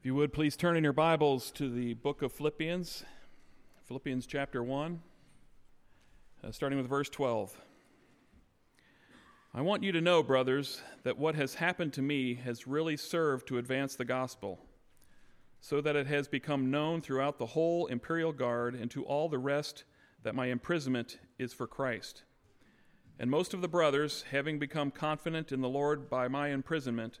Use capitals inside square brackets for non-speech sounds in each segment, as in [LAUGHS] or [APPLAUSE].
If you would, please turn in your Bibles to the book of Philippians, Philippians chapter 1, uh, starting with verse 12. I want you to know, brothers, that what has happened to me has really served to advance the gospel, so that it has become known throughout the whole imperial guard and to all the rest that my imprisonment is for Christ. And most of the brothers, having become confident in the Lord by my imprisonment,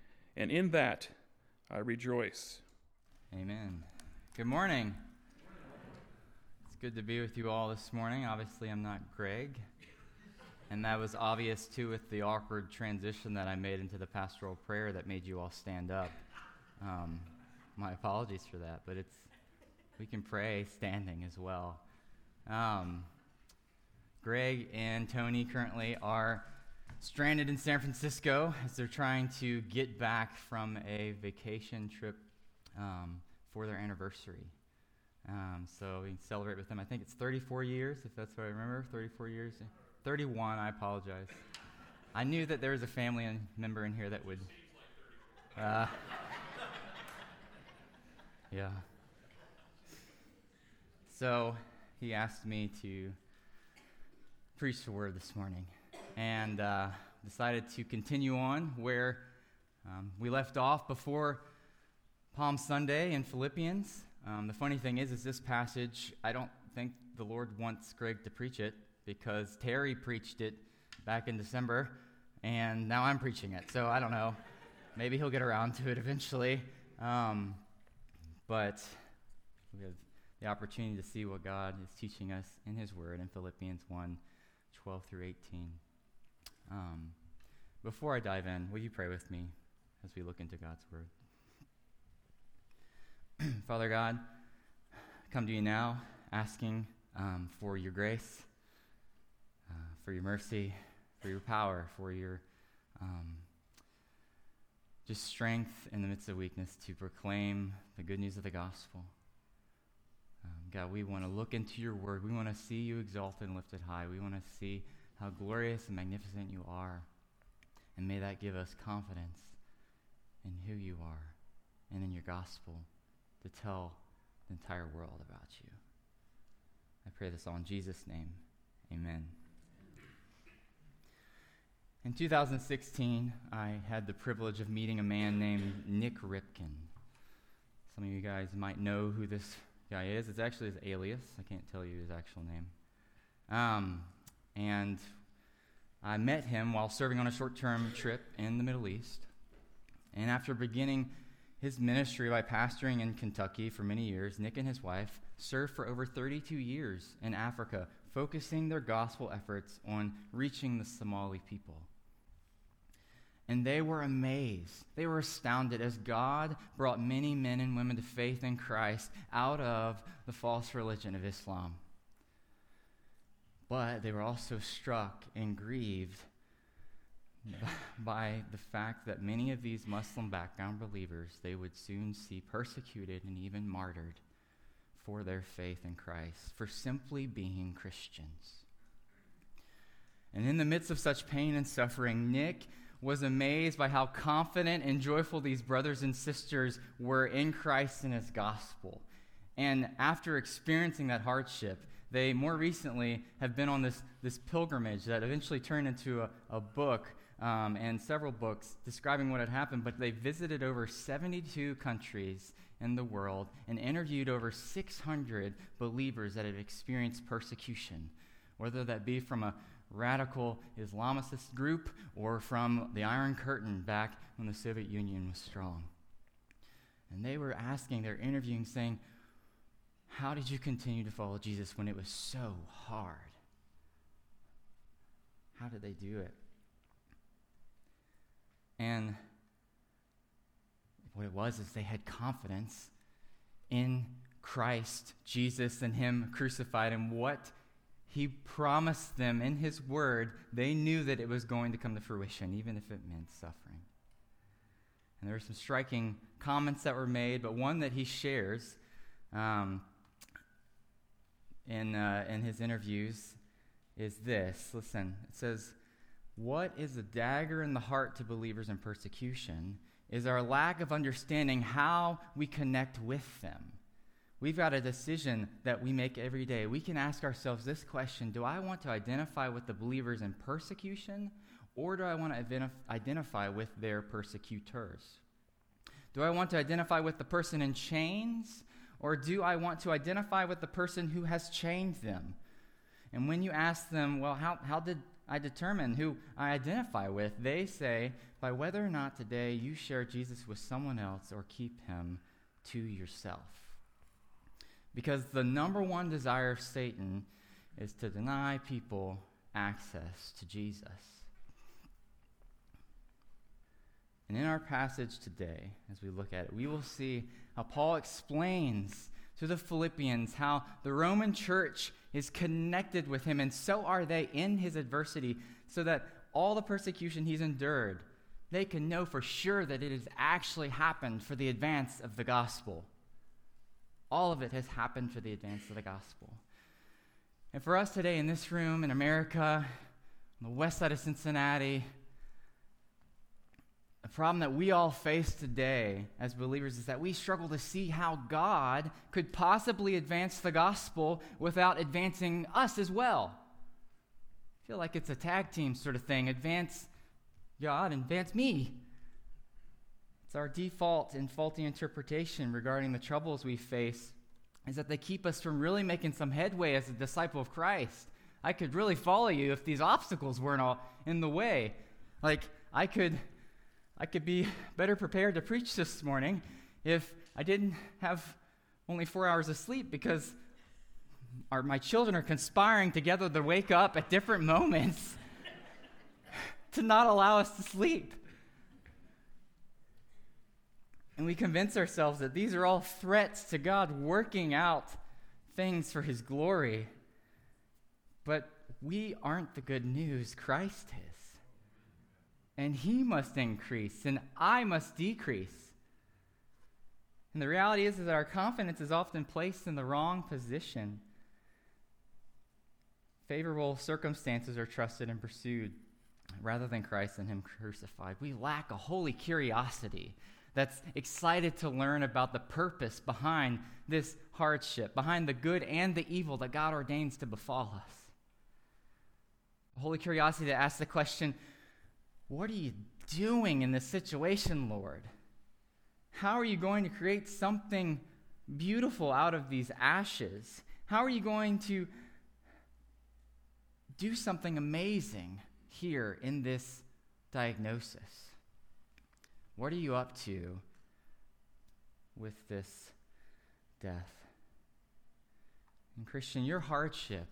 and in that I rejoice. Amen. Good morning. It's good to be with you all this morning. Obviously, I'm not Greg. And that was obvious too with the awkward transition that I made into the pastoral prayer that made you all stand up. Um, my apologies for that, but it's we can pray standing as well. Um, Greg and Tony currently are stranded in San Francisco as they're trying to get back from a vacation trip um, for their anniversary. Um, so we celebrate with them. I think it's 34 years, if that's what I remember. 34 years? 31, I apologize. I knew that there was a family member in here that would. Uh, yeah. So he asked me to preach the word this morning and uh, decided to continue on where um, we left off before Palm Sunday in Philippians. Um, the funny thing is, is this passage, I don't think the Lord wants Greg to preach it because Terry preached it back in December, and now I'm preaching it. So I don't know. Maybe he'll get around to it eventually. Um, but we have the opportunity to see what God is teaching us in His Word in Philippians 1 12 through 18. Um, before I dive in, will you pray with me as we look into God's Word? [CLEARS THROAT] Father God, come to you now asking um, for your grace, uh, for your mercy, for your power, for your um, just strength in the midst of weakness to proclaim the good news of the gospel. Um, God, we want to look into your word. We want to see you exalted and lifted high. We want to see how glorious and magnificent you are. And may that give us confidence in who you are and in your gospel to tell the entire world about you. I pray this all in Jesus' name. Amen. In 2016, I had the privilege of meeting a man named Nik Ripken. Some of you guys might know who this guy is. It's actually his alias. I can't tell you his actual name. Um, and I met him while serving on a short term trip in the Middle East. And after beginning his ministry by pastoring in Kentucky for many years, Nik and his wife served for over 32 years in Africa, focusing their gospel efforts on reaching the Somali people. And they were amazed. They were astounded as God brought many men and women to faith in Christ out of the false religion of Islam. But they were also struck and grieved [LAUGHS] by the fact that many of these Muslim background believers they would soon see persecuted and even martyred for their faith in Christ, for simply being Christians. And in the midst of such pain and suffering, Nik was amazed by how confident and joyful these brothers and sisters were in Christ and his gospel. And after experiencing that hardship, they more recently have been on this, this pilgrimage that eventually turned into a, a book um, and several books describing what had happened. But they visited over 72 countries in the world and interviewed over 600 believers that had experienced persecution, whether that be from a radical Islamist group or from the Iron Curtain back when the Soviet Union was strong. And they were asking, they're interviewing, saying, how did you continue to follow Jesus when it was so hard? How did they do it? And What it was is they had confidence in Christ, Jesus, and Him crucified, and what He promised them in His Word. They knew that it was going to come to fruition, even if it meant suffering. And there were some striking comments that were made, but one that he shares um, in, uh, in his interviews is this. Listen, it says, What is a dagger in the heart to believers in persecution is our lack of understanding how we connect with them. We've got a decision that we make every day. We can ask ourselves this question Do I want to identify with the believers in persecution, or do I want to identify with their persecutors? Do I want to identify with the person in chains, or do I want to identify with the person who has chained them? And when you ask them, well, how, how did I determine who I identify with? They say, by whether or not today you share Jesus with someone else or keep him to yourself. Because the number one desire of Satan is to deny people access to Jesus. And in our passage today, as we look at it, we will see how Paul explains to the Philippians how the Roman church is connected with him, and so are they in his adversity, so that all the persecution he's endured, they can know for sure that it has actually happened for the advance of the gospel. All of it has happened for the advance of the gospel. And for us today in this room in America, on the west side of Cincinnati, problem that we all face today as believers is that we struggle to see how God could possibly advance the gospel without advancing us as well. I feel like it's a tag team sort of thing. Advance God, advance me. It's our default and faulty interpretation regarding the troubles we face is that they keep us from really making some headway as a disciple of Christ. I could really follow you if these obstacles weren't all in the way. Like, I could I could be better prepared to preach this morning if I didn't have only four hours of sleep because our, my children are conspiring together to wake up at different moments [LAUGHS] to not allow us to sleep. And we convince ourselves that these are all threats to God working out things for His glory. But we aren't the good news, Christ is and he must increase, and I must decrease. And the reality is, is that our confidence is often placed in the wrong position. Favorable circumstances are trusted and pursued rather than Christ and Him crucified. We lack a holy curiosity that's excited to learn about the purpose behind this hardship, behind the good and the evil that God ordains to befall us. A holy curiosity that asks the question what are you doing in this situation, Lord? How are you going to create something beautiful out of these ashes? How are you going to do something amazing here in this diagnosis? What are you up to with this death? And, Christian, your hardship,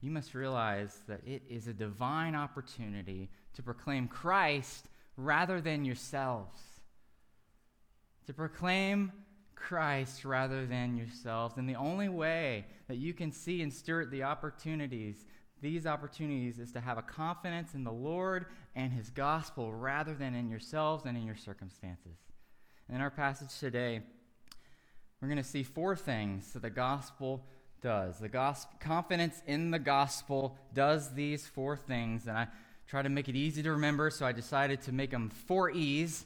you must realize that it is a divine opportunity to proclaim Christ rather than yourselves. To proclaim Christ rather than yourselves. And the only way that you can see and steward the opportunities, these opportunities, is to have a confidence in the Lord and His gospel rather than in yourselves and in your circumstances. And in our passage today, we're going to see four things that the gospel does. The gospel, confidence in the gospel does these four things. And I try to make it easy to remember, so I decided to make them four E's.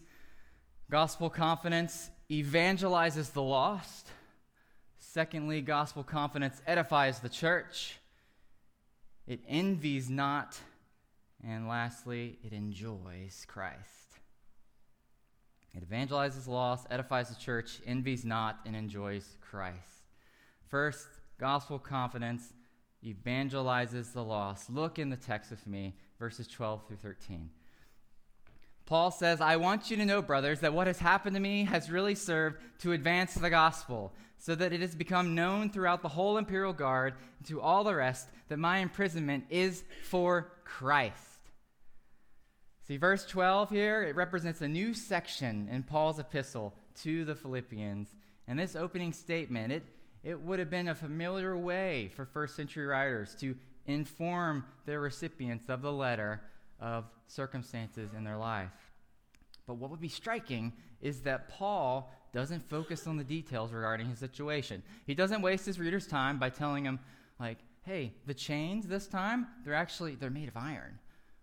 Gospel confidence evangelizes the lost. Secondly, gospel confidence edifies the church. It envies not. And lastly, it enjoys Christ. It evangelizes the lost, edifies the church, envies not, and enjoys Christ. First, gospel confidence evangelizes the lost. Look in the text with me, verses 12 through 13. Paul says, I want you to know, brothers, that what has happened to me has really served to advance the gospel, so that it has become known throughout the whole imperial guard and to all the rest that my imprisonment is for Christ. See, verse 12 here, it represents a new section in Paul's epistle to the Philippians. And this opening statement, it, it would have been a familiar way for first century writers to inform their recipients of the letter of circumstances in their life. But what would be striking is that Paul doesn't focus on the details regarding his situation. He doesn't waste his readers' time by telling them, like, hey, the chains this time, they're actually they're made of iron.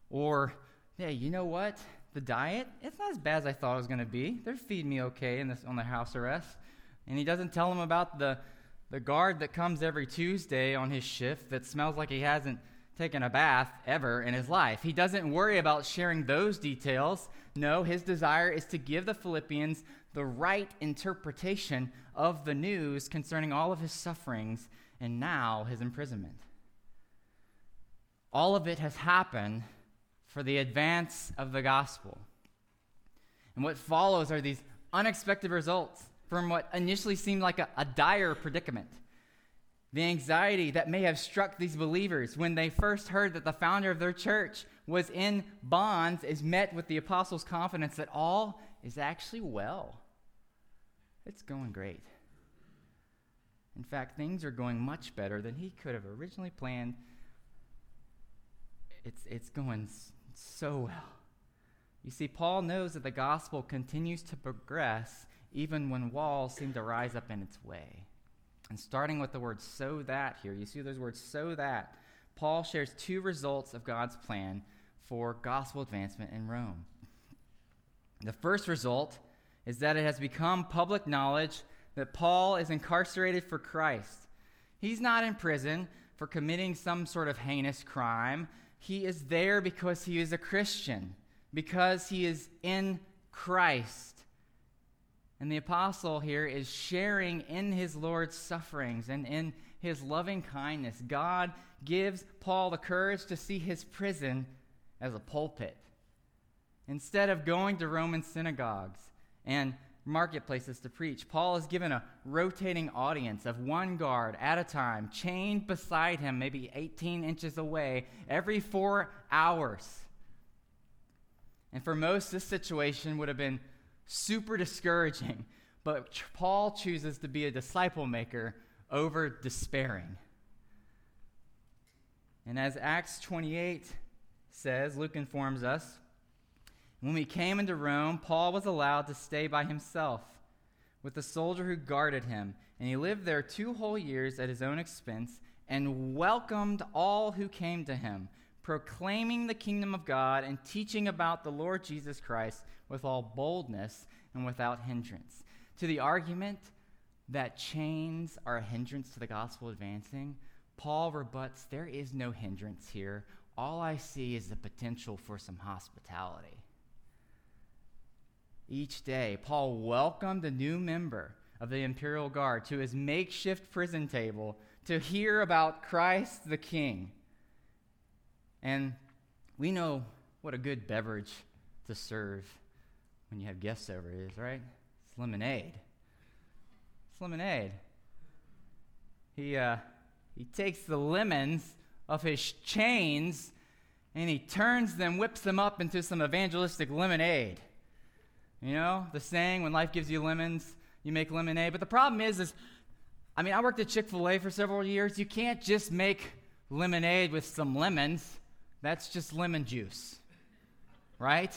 Or, hey, you know what? The diet, it's not as bad as I thought it was going to be. They're feeding me okay in this on the house arrest. And he doesn't tell them about the the guard that comes every Tuesday on his shift that smells like he hasn't taken a bath ever in his life. He doesn't worry about sharing those details. No, his desire is to give the Philippians the right interpretation of the news concerning all of his sufferings and now his imprisonment. All of it has happened for the advance of the gospel. And what follows are these unexpected results from what initially seemed like a, a, dire predicament. The anxiety that may have struck these believers when they first heard that the founder of their church was in bonds is met with the apostles' confidence that all is actually well. It's going great. In fact, things are going much better than he could have originally planned. It's, it's going so well. You see, Paul knows that the gospel continues to progress even when walls seem to rise up in its way. And starting with the word so that here, you see those words so that, Paul shares two results of God's plan for gospel advancement in Rome. The first result is that it has become public knowledge that Paul is incarcerated for Christ. He's not in prison for committing some sort of heinous crime. He is there because he is a Christian, because he is in Christ. And the apostle here is sharing in his Lord's sufferings and in his loving kindness. God gives Paul the courage to see his prison as a pulpit. Instead of going to Roman synagogues and marketplaces to preach. Paul is given a rotating audience of one guard at a time, chained beside him, maybe 18 inches away, every four hours. And for most, this situation would have been super discouraging, but Paul chooses to be a disciple maker over despairing. And as Acts 28 says, Luke informs us, when we came into Rome, Paul was allowed to stay by himself with the soldier who guarded him, and he lived there two whole years at his own expense and welcomed all who came to him, proclaiming the kingdom of God and teaching about the Lord Jesus Christ with all boldness and without hindrance. To the argument that chains are a hindrance to the gospel advancing, Paul rebuts there is no hindrance here. All I see is the potential for some hospitality each day, Paul welcomed a new member of the imperial guard to his makeshift prison table to hear about Christ the King. And we know what a good beverage to serve when you have guests over is, right? It's lemonade. It's lemonade. He, uh, he takes the lemons of his chains and he turns them, whips them up into some evangelistic lemonade. You know, the saying, when life gives you lemons, you make lemonade. But the problem is, is I mean, I worked at Chick fil A for several years. You can't just make lemonade with some lemons. That's just lemon juice, right?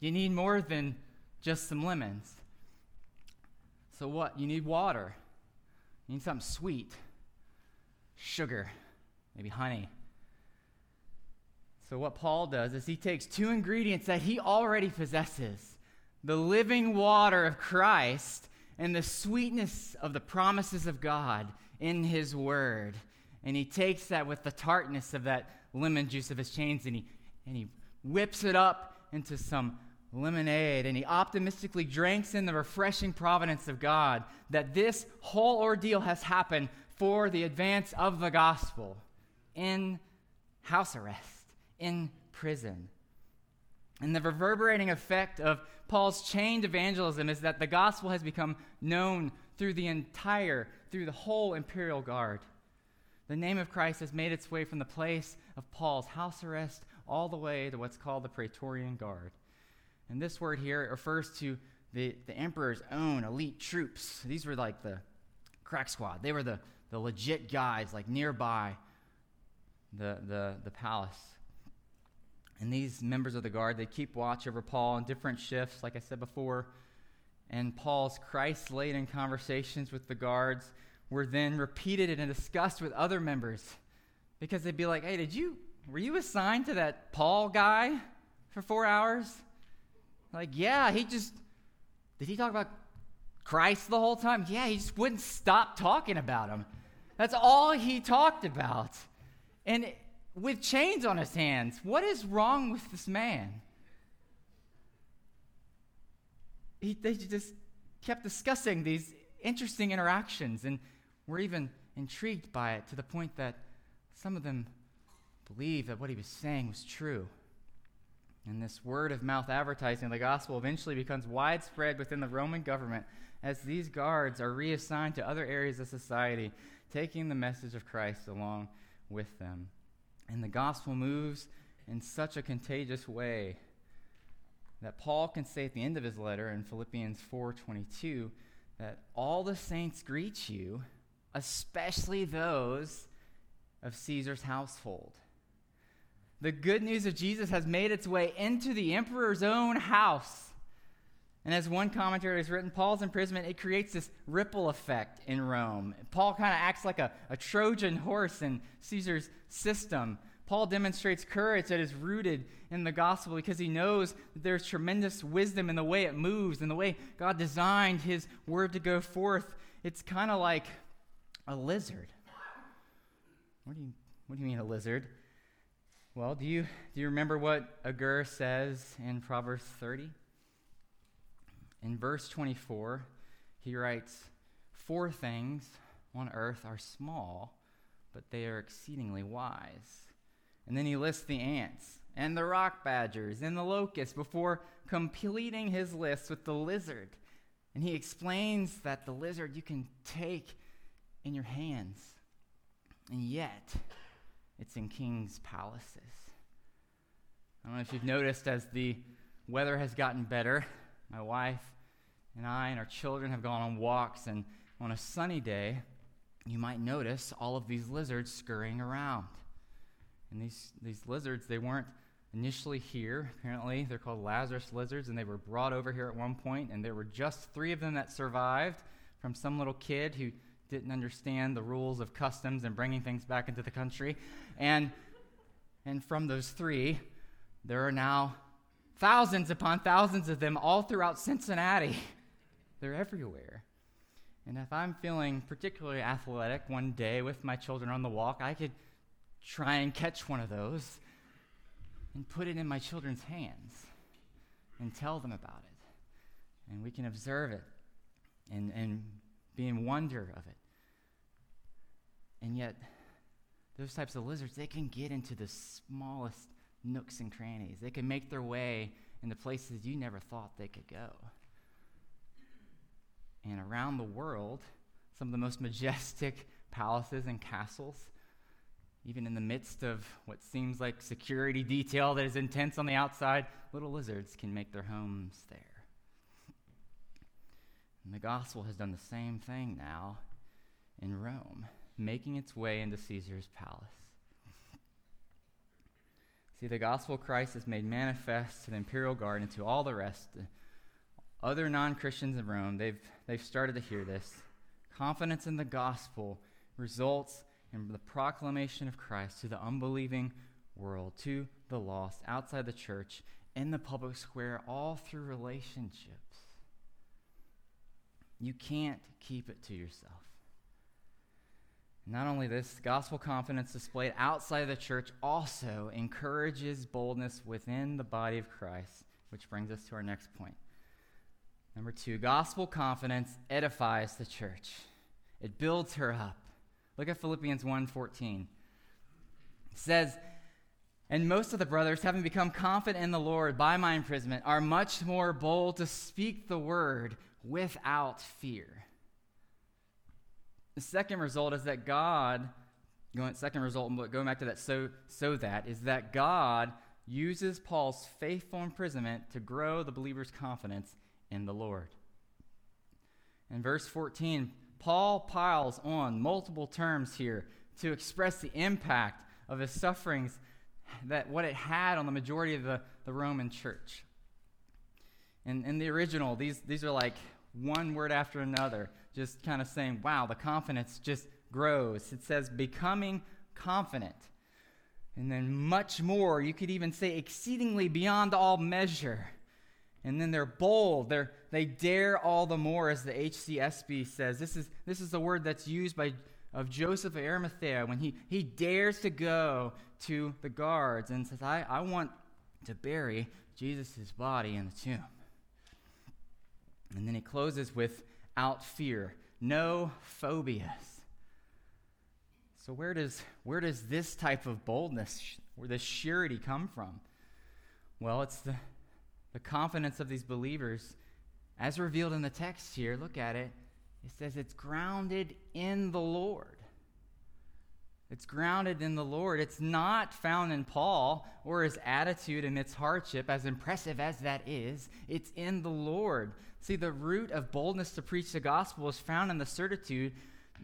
You need more than just some lemons. So, what? You need water. You need something sweet, sugar, maybe honey. So, what Paul does is he takes two ingredients that he already possesses the living water of Christ and the sweetness of the promises of God in His Word. And he takes that with the tartness of that lemon juice of his chains and he, and he whips it up into some lemonade. And he optimistically drinks in the refreshing providence of God that this whole ordeal has happened for the advance of the gospel in house arrest, in prison. And the reverberating effect of Paul's chained evangelism is that the gospel has become known through the entire, through the whole imperial guard. The name of Christ has made its way from the place of Paul's house arrest all the way to what's called the Praetorian Guard. And this word here refers to the, the emperor's own elite troops. These were like the crack squad. They were the, the legit guys, like nearby the, the, the palace. And these members of the guard, they keep watch over Paul in different shifts, like I said before. And Paul's Christ laden conversations with the guards were then repeated and discussed with other members because they'd be like, hey, did you, were you assigned to that Paul guy for four hours? Like, yeah, he just, did he talk about Christ the whole time? Yeah, he just wouldn't stop talking about him. That's all he talked about. And with chains on his hands, what is wrong with this man? He, they just kept discussing these interesting interactions, and were even intrigued by it to the point that some of them believed that what he was saying was true. And this word of mouth advertising of the gospel eventually becomes widespread within the Roman government as these guards are reassigned to other areas of society, taking the message of Christ along with them. And the gospel moves in such a contagious way that Paul can say at the end of his letter in Philippians 4:22 that all the saints greet you, especially those of Caesar's household. The good news of Jesus has made its way into the emperor's own house. And as one commentator has written, Paul's imprisonment, it creates this ripple effect in Rome. Paul kind of acts like a, a Trojan horse in Caesar's system. Paul demonstrates courage that is rooted in the gospel because he knows that there's tremendous wisdom in the way it moves and the way God designed his word to go forth. It's kind of like a lizard. What do you what do you mean a lizard? Well, do you, do you remember what Agur says in Proverbs 30? In verse 24, he writes, Four things on earth are small, but they are exceedingly wise. And then he lists the ants and the rock badgers and the locusts before completing his list with the lizard. And he explains that the lizard you can take in your hands, and yet it's in kings' palaces. I don't know if you've noticed as the weather has gotten better, my wife and I and our children have gone on walks, and on a sunny day, you might notice all of these lizards scurrying around. And these, these lizards, they weren't initially here. Apparently, they're called Lazarus lizards, and they were brought over here at one point, and there were just three of them that survived from some little kid who didn't understand the rules of customs and bringing things back into the country. And, and from those three, there are now thousands upon thousands of them all throughout Cincinnati. They're everywhere. And if I'm feeling particularly athletic one day with my children on the walk, I could try and catch one of those and put it in my children's hands and tell them about it. And we can observe it and, and be in wonder of it. And yet, those types of lizards, they can get into the smallest nooks and crannies. They can make their way into places you never thought they could go. And around the world, some of the most [LAUGHS] majestic palaces and castles, even in the midst of what seems like security detail that is intense on the outside, little lizards can make their homes there. And the gospel has done the same thing now in Rome making its way into Caesar's palace. See, the gospel of Christ is made manifest to the imperial guard and to all the rest. Other non Christians in Rome, they've, they've started to hear this. Confidence in the gospel results in the proclamation of Christ to the unbelieving world, to the lost, outside the church, in the public square, all through relationships. You can't keep it to yourself. Not only this, gospel confidence displayed outside of the church also encourages boldness within the body of Christ, which brings us to our next point. Number two, gospel confidence edifies the church. It builds her up. Look at Philippians 1:14. It says, and most of the brothers, having become confident in the Lord by my imprisonment, are much more bold to speak the word without fear. The second result is that God, going second result, but going back to that so so that is that God uses Paul's faithful imprisonment to grow the believer's confidence in the Lord. In verse 14, Paul piles on multiple terms here to express the impact of his sufferings that what it had on the majority of the, the Roman church. In, in the original, these, these are like one word after another, just kind of saying, wow, the confidence just grows. It says, becoming confident. And then much more, you could even say exceedingly beyond all measure. And then they're bold. They're, they dare all the more, as the HCSB says. This is, this is the word that's used by of Joseph of Arimathea when he, he dares to go to the guards and says, I, I want to bury Jesus' body in the tomb. And then he closes with, out fear, no phobias. So where does, where does this type of boldness, where this surety come from? Well, it's the, the confidence of these believers, as revealed in the text here. Look at it. It says it's grounded in the Lord. It's grounded in the Lord. It's not found in Paul or his attitude amidst hardship, as impressive as that is. It's in the Lord. See, the root of boldness to preach the gospel is found in the certitude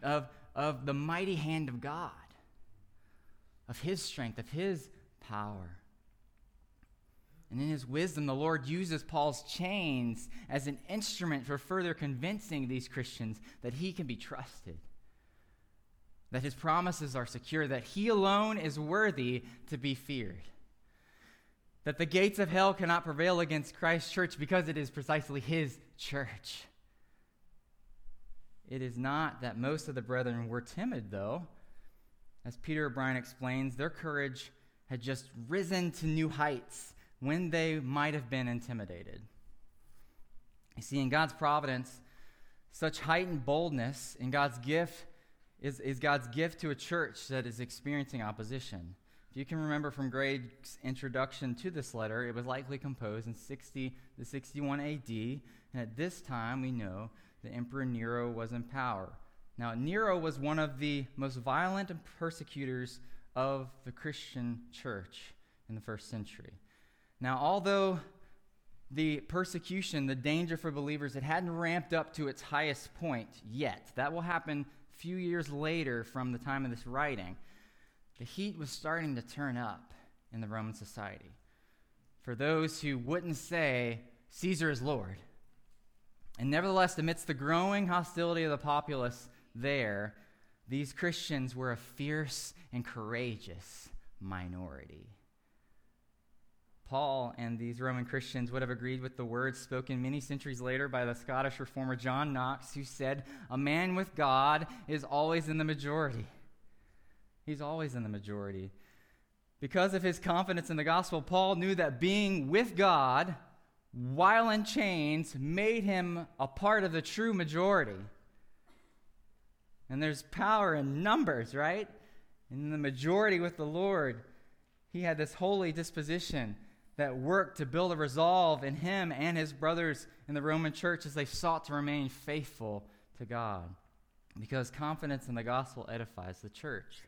of, of the mighty hand of God, of his strength, of his power. And in his wisdom, the Lord uses Paul's chains as an instrument for further convincing these Christians that he can be trusted, that his promises are secure, that he alone is worthy to be feared, that the gates of hell cannot prevail against Christ's church because it is precisely his church. It is not that most of the brethren were timid, though. As Peter O'Brien explains, their courage had just risen to new heights when they might have been intimidated. You see, in God's providence, such heightened boldness in God's gift is, is God's gift to a church that is experiencing opposition. If you can remember from Greg's introduction to this letter, it was likely composed in 60 to 61 AD, and at this time we know the Emperor Nero was in power. Now, Nero was one of the most violent persecutors of the Christian church in the first century. Now, although the persecution, the danger for believers, it hadn't ramped up to its highest point yet. That will happen few years later from the time of this writing. The heat was starting to turn up in the Roman society. For those who wouldn't say, Caesar is Lord. And nevertheless, amidst the growing hostility of the populace there, these Christians were a fierce and courageous minority. Paul and these Roman Christians would have agreed with the words spoken many centuries later by the Scottish reformer John Knox, who said, A man with God is always in the majority. He's always in the majority. Because of his confidence in the gospel, Paul knew that being with God while in chains made him a part of the true majority. And there's power in numbers, right? In the majority with the Lord, he had this holy disposition that worked to build a resolve in him and his brothers in the Roman church as they sought to remain faithful to God. Because confidence in the gospel edifies the church.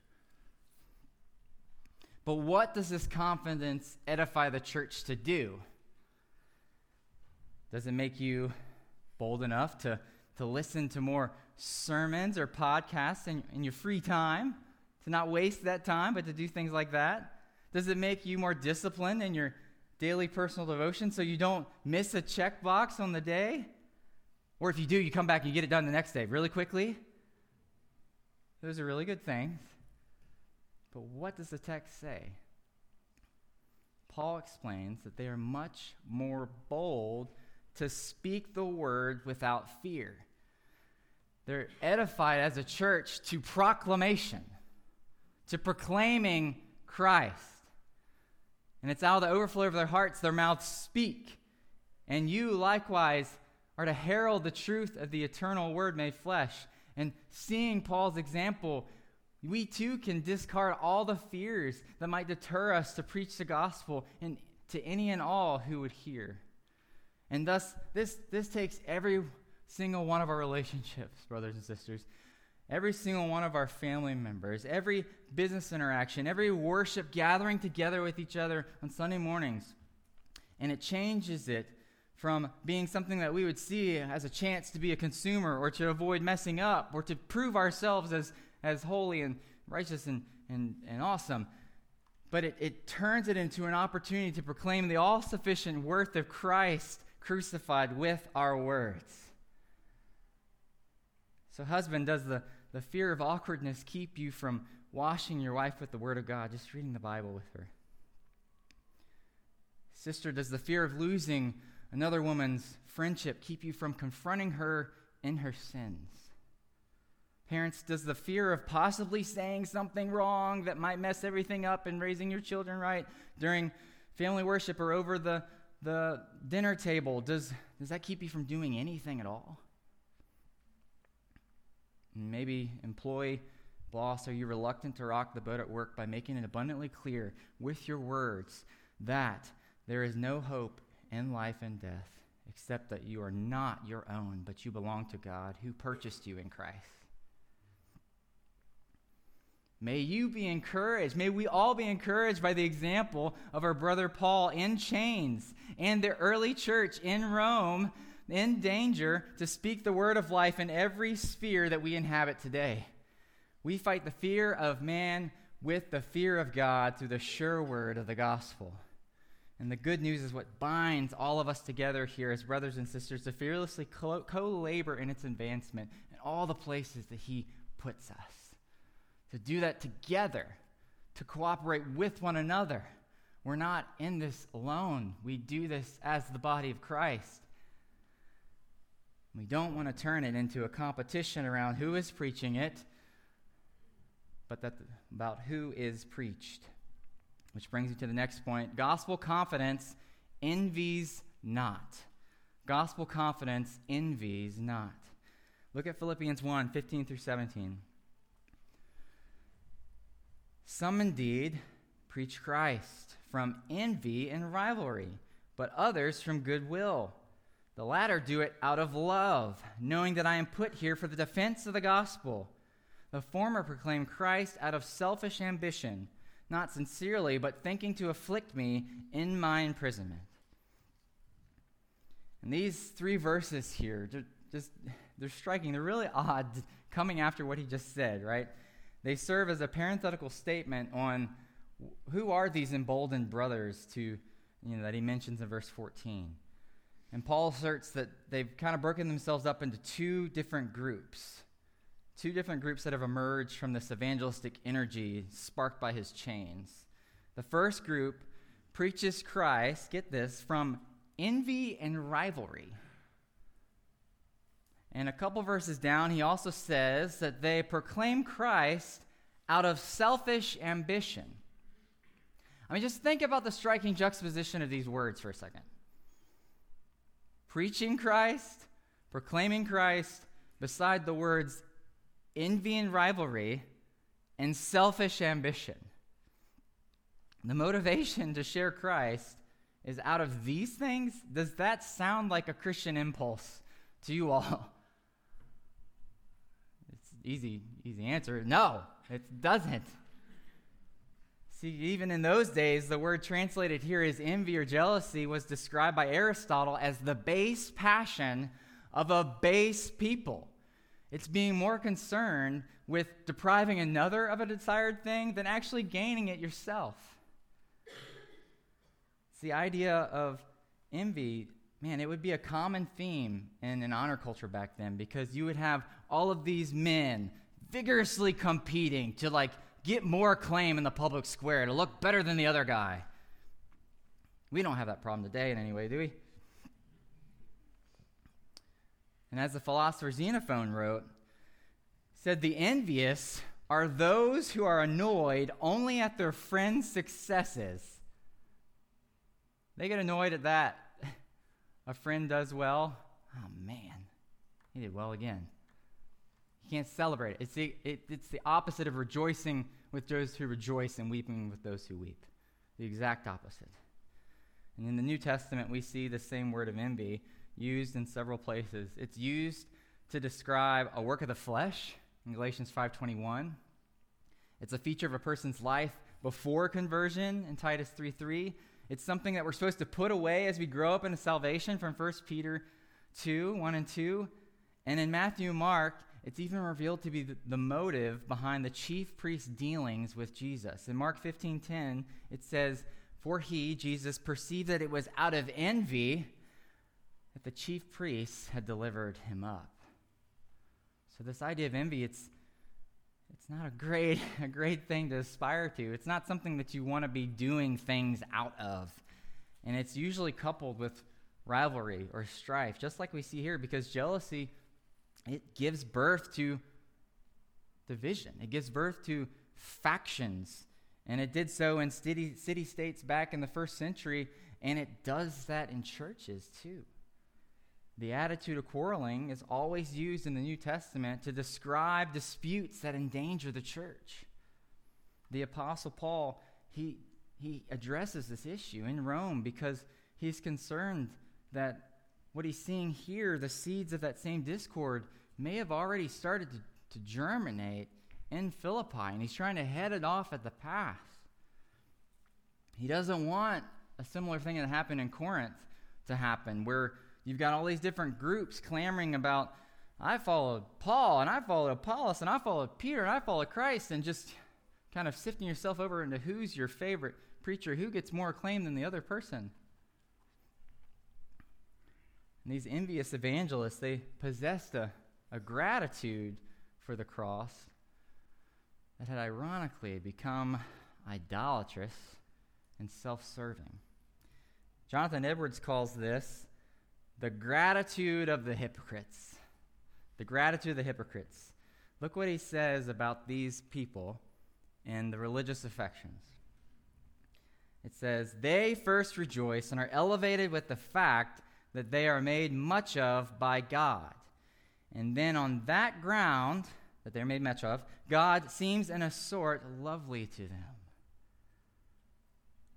But what does this confidence edify the church to do? Does it make you bold enough to, to listen to more sermons or podcasts in, in your free time? To not waste that time, but to do things like that? Does it make you more disciplined in your daily personal devotion so you don't miss a checkbox on the day? Or if you do, you come back and you get it done the next day really quickly? Those are really good things. But what does the text say? Paul explains that they are much more bold to speak the word without fear. They're edified as a church to proclamation, to proclaiming Christ. And it's out of the overflow of their hearts, their mouths speak. And you likewise are to herald the truth of the eternal word made flesh. And seeing Paul's example, we too can discard all the fears that might deter us to preach the gospel and to any and all who would hear. And thus, this, this takes every single one of our relationships, brothers and sisters. Every single one of our family members, every business interaction, every worship gathering together with each other on Sunday mornings. And it changes it from being something that we would see as a chance to be a consumer or to avoid messing up or to prove ourselves as, as holy and righteous and, and, and awesome. But it, it turns it into an opportunity to proclaim the all sufficient worth of Christ crucified with our words. So, husband, does the, the fear of awkwardness keep you from washing your wife with the Word of God, just reading the Bible with her? Sister, does the fear of losing another woman's friendship keep you from confronting her in her sins? Parents, does the fear of possibly saying something wrong that might mess everything up in raising your children right during family worship or over the, the dinner table, does, does that keep you from doing anything at all? Maybe employee, boss, are you reluctant to rock the boat at work by making it abundantly clear with your words that there is no hope in life and death except that you are not your own, but you belong to God who purchased you in Christ? May you be encouraged. May we all be encouraged by the example of our brother Paul in chains and the early church in Rome in danger to speak the word of life in every sphere that we inhabit today. We fight the fear of man with the fear of God through the sure word of the gospel. And the good news is what binds all of us together here as brothers and sisters to fearlessly co labor in its advancement in all the places that He puts us to do that together, to cooperate with one another. We're not in this alone. We do this as the body of Christ. We don't want to turn it into a competition around who is preaching it, but that, about who is preached. Which brings me to the next point. Gospel confidence envies not. Gospel confidence envies not. Look at Philippians 1 15 through 17. Some indeed preach Christ from envy and rivalry, but others from goodwill. The latter do it out of love, knowing that I am put here for the defense of the gospel. The former proclaim Christ out of selfish ambition, not sincerely, but thinking to afflict me in my imprisonment. And these three verses here, just they're striking. They're really odd coming after what he just said, right? They serve as a parenthetical statement on who are these emboldened brothers to, you know, that he mentions in verse 14. And Paul asserts that they've kind of broken themselves up into two different groups. Two different groups that have emerged from this evangelistic energy sparked by his chains. The first group preaches Christ, get this, from envy and rivalry. And a couple verses down, he also says that they proclaim Christ out of selfish ambition. I mean, just think about the striking juxtaposition of these words for a second. Preaching Christ, proclaiming Christ, beside the words envy and rivalry and selfish ambition. The motivation to share Christ is out of these things. Does that sound like a Christian impulse to you all? [LAUGHS] It's easy, easy answer. No, it doesn't. See, even in those days, the word translated here as envy or jealousy was described by Aristotle as the base passion of a base people. It's being more concerned with depriving another of a desired thing than actually gaining it yourself. It's the idea of envy man, it would be a common theme in an honor culture back then because you would have all of these men vigorously competing to like get more acclaim in the public square to look better than the other guy. We don't have that problem today in any way, do we? And as the philosopher Xenophon wrote, said the envious are those who are annoyed only at their friends' successes. They get annoyed at that a friend does well, oh man, he did well again. You can't celebrate it. It's the, it, it's the opposite of rejoicing with those who rejoice and weeping with those who weep. The exact opposite. And in the New Testament, we see the same word of envy used in several places. It's used to describe a work of the flesh, in Galatians 5:21. It's a feature of a person's life before conversion in Titus 3:3. It's something that we're supposed to put away as we grow up into salvation from 1 Peter 2, 1 and 2. And in Matthew Mark, it's even revealed to be the, motive behind the chief priest's dealings with Jesus. In Mark 15:10, it says, "For he, Jesus, perceived that it was out of envy that the chief priests had delivered him up." So this idea of envy, it's it's not a great [LAUGHS] a great thing to aspire to. It's not something that you want to be doing things out of. And it's usually coupled with rivalry or strife, just like we see here because jealousy it gives birth to division. It gives birth to factions. And it did so in city, city states back in the first century, and it does that in churches too. The attitude of quarreling is always used in the New Testament to describe disputes that endanger the church. The Apostle Paul, he, he addresses this issue in Rome because he's concerned that what he's seeing here, the seeds of that same discord, may have already started to, to germinate in Philippi, and he's trying to head it off at the pass. He doesn't want a similar thing that happened in Corinth to happen, where You've got all these different groups clamoring about, I followed Paul, and I followed Apollos, and I followed Peter, and I followed Christ, and just kind of sifting yourself over into who's your favorite preacher, who gets more acclaim than the other person. And these envious evangelists, they possessed a, a gratitude for the cross that had ironically become idolatrous and self serving. Jonathan Edwards calls this the gratitude of the hypocrites. The gratitude of the hypocrites. Look what he says about these people and the religious affections. It says, They first rejoice and are elevated with the fact that they are made much of by God. And then on that ground that they're made much of, God seems in a sort lovely to them.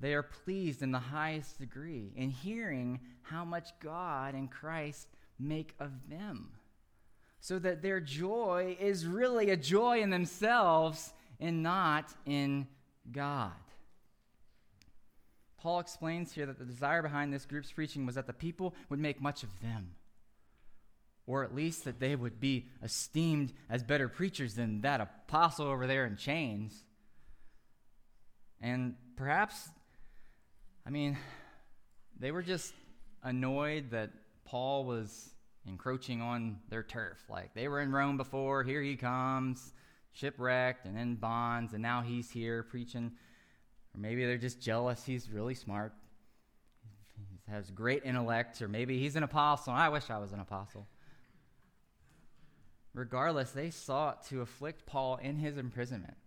They are pleased in the highest degree in hearing how much God and Christ make of them, so that their joy is really a joy in themselves and not in God. Paul explains here that the desire behind this group's preaching was that the people would make much of them, or at least that they would be esteemed as better preachers than that apostle over there in chains. And perhaps I mean, they were just annoyed that Paul was encroaching on their turf. Like they were in Rome before, here he comes, shipwrecked and in bonds, and now he's here preaching. Or maybe they're just jealous. He's really smart. He has great intellect, or maybe he's an apostle. I wish I was an apostle. Regardless, they sought to afflict Paul in his imprisonment.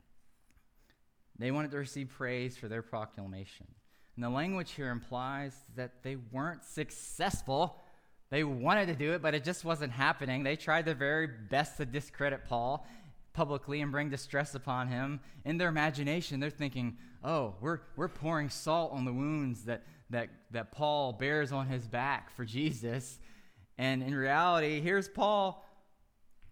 They wanted to receive praise for their proclamation. And the language here implies that they weren't successful. They wanted to do it, but it just wasn't happening. They tried their very best to discredit Paul publicly and bring distress upon him. In their imagination, they're thinking, oh, we're, we're pouring salt on the wounds that, that, that Paul bears on his back for Jesus. And in reality, here's Paul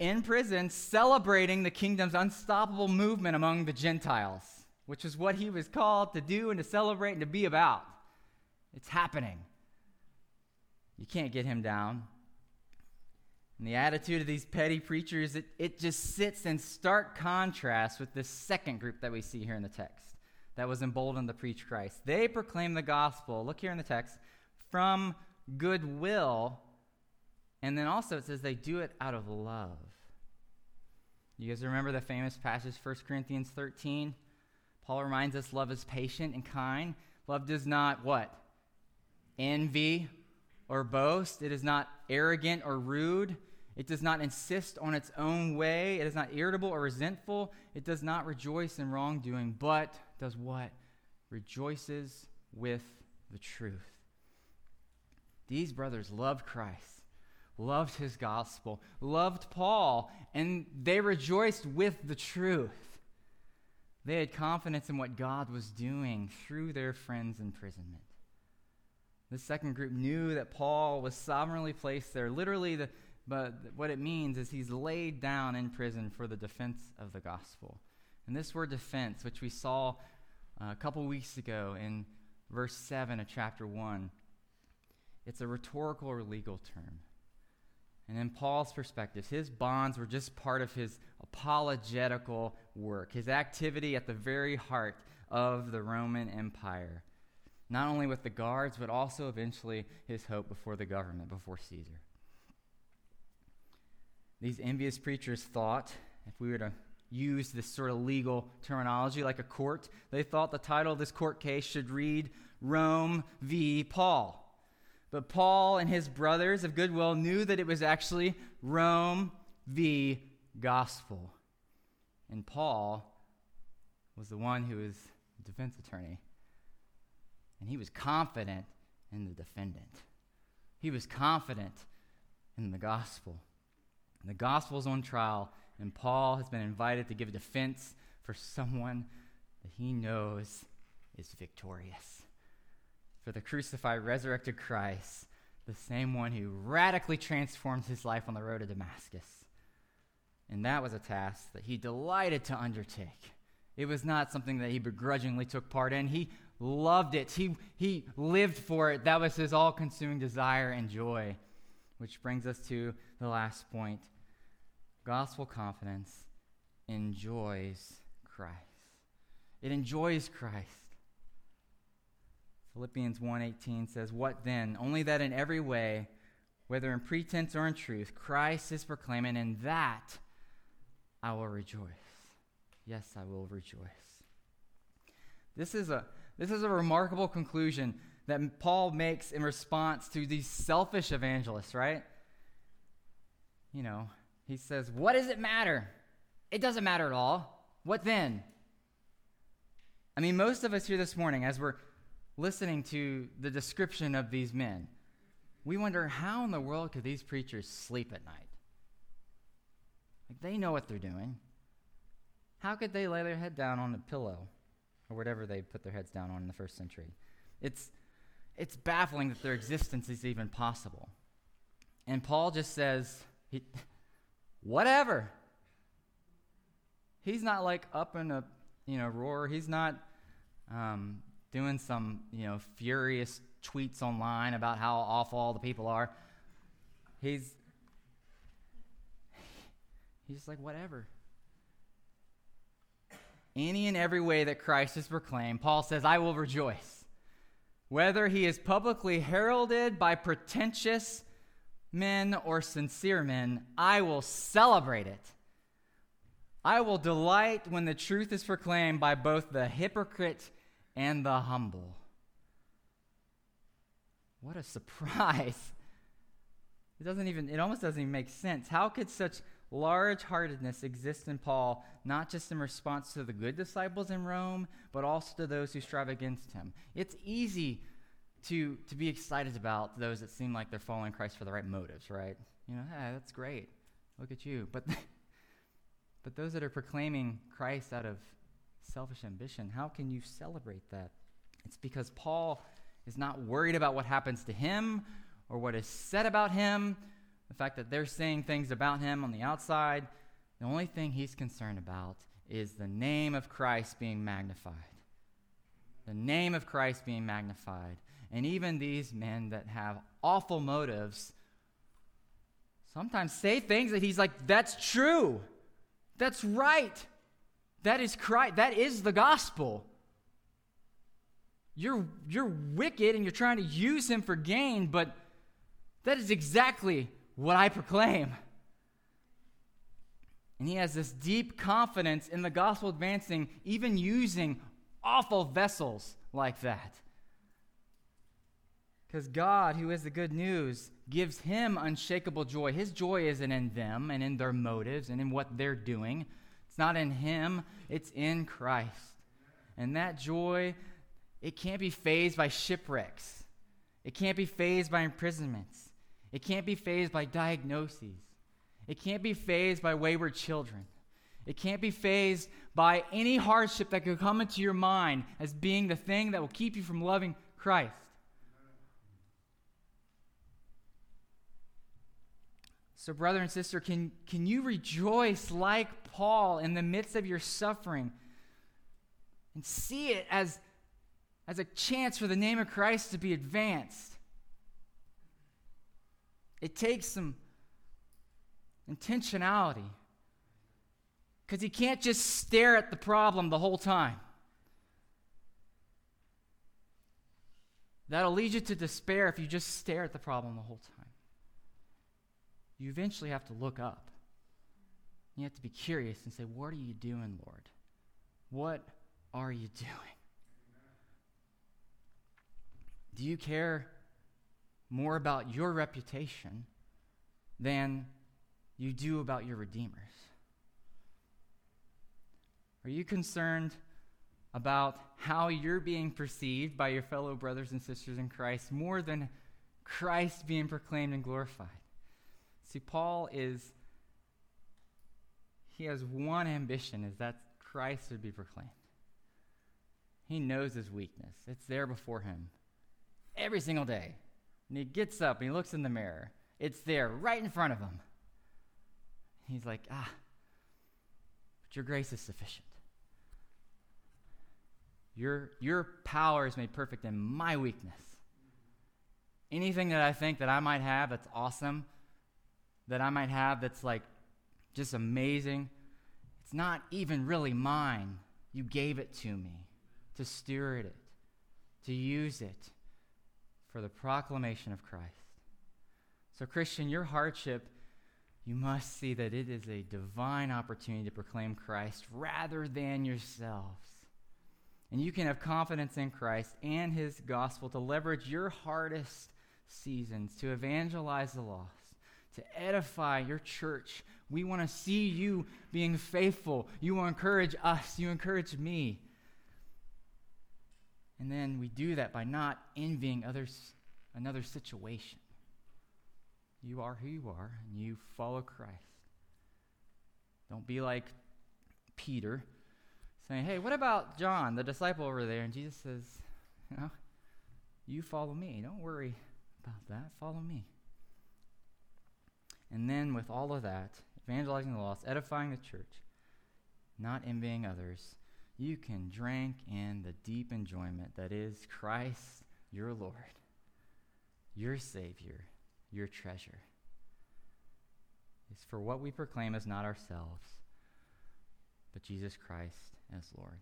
in prison celebrating the kingdom's unstoppable movement among the Gentiles which is what he was called to do and to celebrate and to be about. It's happening. You can't get him down. And the attitude of these petty preachers, it, it just sits in stark contrast with this second group that we see here in the text that was emboldened to preach Christ. They proclaim the gospel, look here in the text, from goodwill. And then also it says they do it out of love. You guys remember the famous passage, 1 Corinthians 13? Paul reminds us love is patient and kind. Love does not what? Envy or boast. It is not arrogant or rude. It does not insist on its own way. It is not irritable or resentful. It does not rejoice in wrongdoing, but does what? Rejoices with the truth. These brothers loved Christ, loved his gospel, loved Paul, and they rejoiced with the truth. They had confidence in what God was doing through their friend's imprisonment. The second group knew that Paul was sovereignly placed there, literally the but what it means is he's laid down in prison for the defense of the gospel. And this word defense, which we saw uh, a couple weeks ago in verse 7 of chapter 1, it's a rhetorical or legal term. And in Paul's perspective, his bonds were just part of his apologetical work, his activity at the very heart of the Roman Empire. Not only with the guards, but also eventually his hope before the government, before Caesar. These envious preachers thought, if we were to use this sort of legal terminology like a court, they thought the title of this court case should read Rome v. Paul. But Paul and his brothers of goodwill knew that it was actually Rome v. Gospel. And Paul was the one who was the defense attorney. And he was confident in the defendant. He was confident in the gospel. And the gospel is on trial, and Paul has been invited to give a defense for someone that he knows is victorious for the crucified, resurrected Christ, the same one who radically transformed his life on the road to Damascus. And that was a task that he delighted to undertake. It was not something that he begrudgingly took part in. He loved it, he, he lived for it. That was his all consuming desire and joy. Which brings us to the last point gospel confidence enjoys Christ. It enjoys Christ. Philippians 1:18 says, "What then? Only that in every way, whether in pretense or in truth, Christ is proclaiming, and that I will rejoice. Yes, I will rejoice." This is a this is a remarkable conclusion that Paul makes in response to these selfish evangelists, right? You know, he says, "What does it matter? It doesn't matter at all. What then?" I mean, most of us here this morning, as we're listening to the description of these men, we wonder how in the world could these preachers sleep at night? Like they know what they're doing. How could they lay their head down on a pillow or whatever they put their heads down on in the first century? It's, it's baffling that their existence is even possible. And Paul just says, he, [LAUGHS] whatever. He's not like up in a you know roar. He's not um, doing some, you know, furious tweets online about how awful all the people are. He's he's just like whatever. Any and every way that Christ is proclaimed, Paul says, I will rejoice. Whether he is publicly heralded by pretentious men or sincere men, I will celebrate it. I will delight when the truth is proclaimed by both the hypocrite and the humble. What a surprise. [LAUGHS] It doesn't even, it almost doesn't even make sense. How could such large heartedness exist in Paul, not just in response to the good disciples in Rome, but also to those who strive against him? It's easy to, to be excited about those that seem like they're following Christ for the right motives, right? You know, hey, that's great. Look at you. But, [LAUGHS] but those that are proclaiming Christ out of selfish ambition, how can you celebrate that? It's because Paul is not worried about what happens to him or what is said about him, the fact that they're saying things about him on the outside. The only thing he's concerned about is the name of Christ being magnified. The name of Christ being magnified. And even these men that have awful motives sometimes say things that he's like, that's true. That's right. That is Christ. That is the gospel. You're, you're wicked and you're trying to use him for gain, but that is exactly what I proclaim. And he has this deep confidence in the gospel advancing, even using awful vessels like that. Because God, who is the good news, gives him unshakable joy. His joy isn't in them and in their motives and in what they're doing. It's not in him, it's in Christ. And that joy, it can't be fazed by shipwrecks. It can't be fazed by imprisonments. It can't be fazed by diagnoses. It can't be fazed by wayward children. It can't be fazed by any hardship that could come into your mind as being the thing that will keep you from loving Christ. So, brother and sister, can, can you rejoice like Paul in the midst of your suffering and see it as, as a chance for the name of Christ to be advanced? It takes some intentionality because you can't just stare at the problem the whole time. That'll lead you to despair if you just stare at the problem the whole time. You eventually have to look up. You have to be curious and say, What are you doing, Lord? What are you [LAUGHS] doing? Do you care more about your reputation than you do about your Redeemers? Are you concerned about how you're being perceived by your fellow brothers and sisters in Christ more than Christ being proclaimed and glorified. See, Paul is, he has one ambition, is that Christ would be proclaimed. He knows his weakness, it's there before him every single day. And he gets up and he looks in the mirror, it's there right in front of him. He's like, ah, but your grace is sufficient. Your, your power is made perfect in my weakness. Anything that I think that I might have that's awesome, that I might have that's like just amazing, it's not even really mine. You gave it to me to steward it, to use it for the proclamation of Christ. So, Christian, your hardship, you must see that it is a divine opportunity to proclaim Christ rather than yourselves. And you can have confidence in Christ and his gospel to leverage your hardest seasons to evangelize the lost, to edify your church. We want to see you being faithful. You encourage us, you encourage me. And then we do that by not envying others another situation. You are who you are, and you follow Christ. Don't be like Peter saying, Hey, what about John, the disciple over there? And Jesus says, You know, you follow me. Don't worry about that. Follow me. And then, with all of that, evangelizing the lost, edifying the church, not envying others, you can drink in the deep enjoyment that is Christ, your Lord, your Savior, your treasure. It's for what we proclaim as not ourselves, but Jesus Christ as Lord.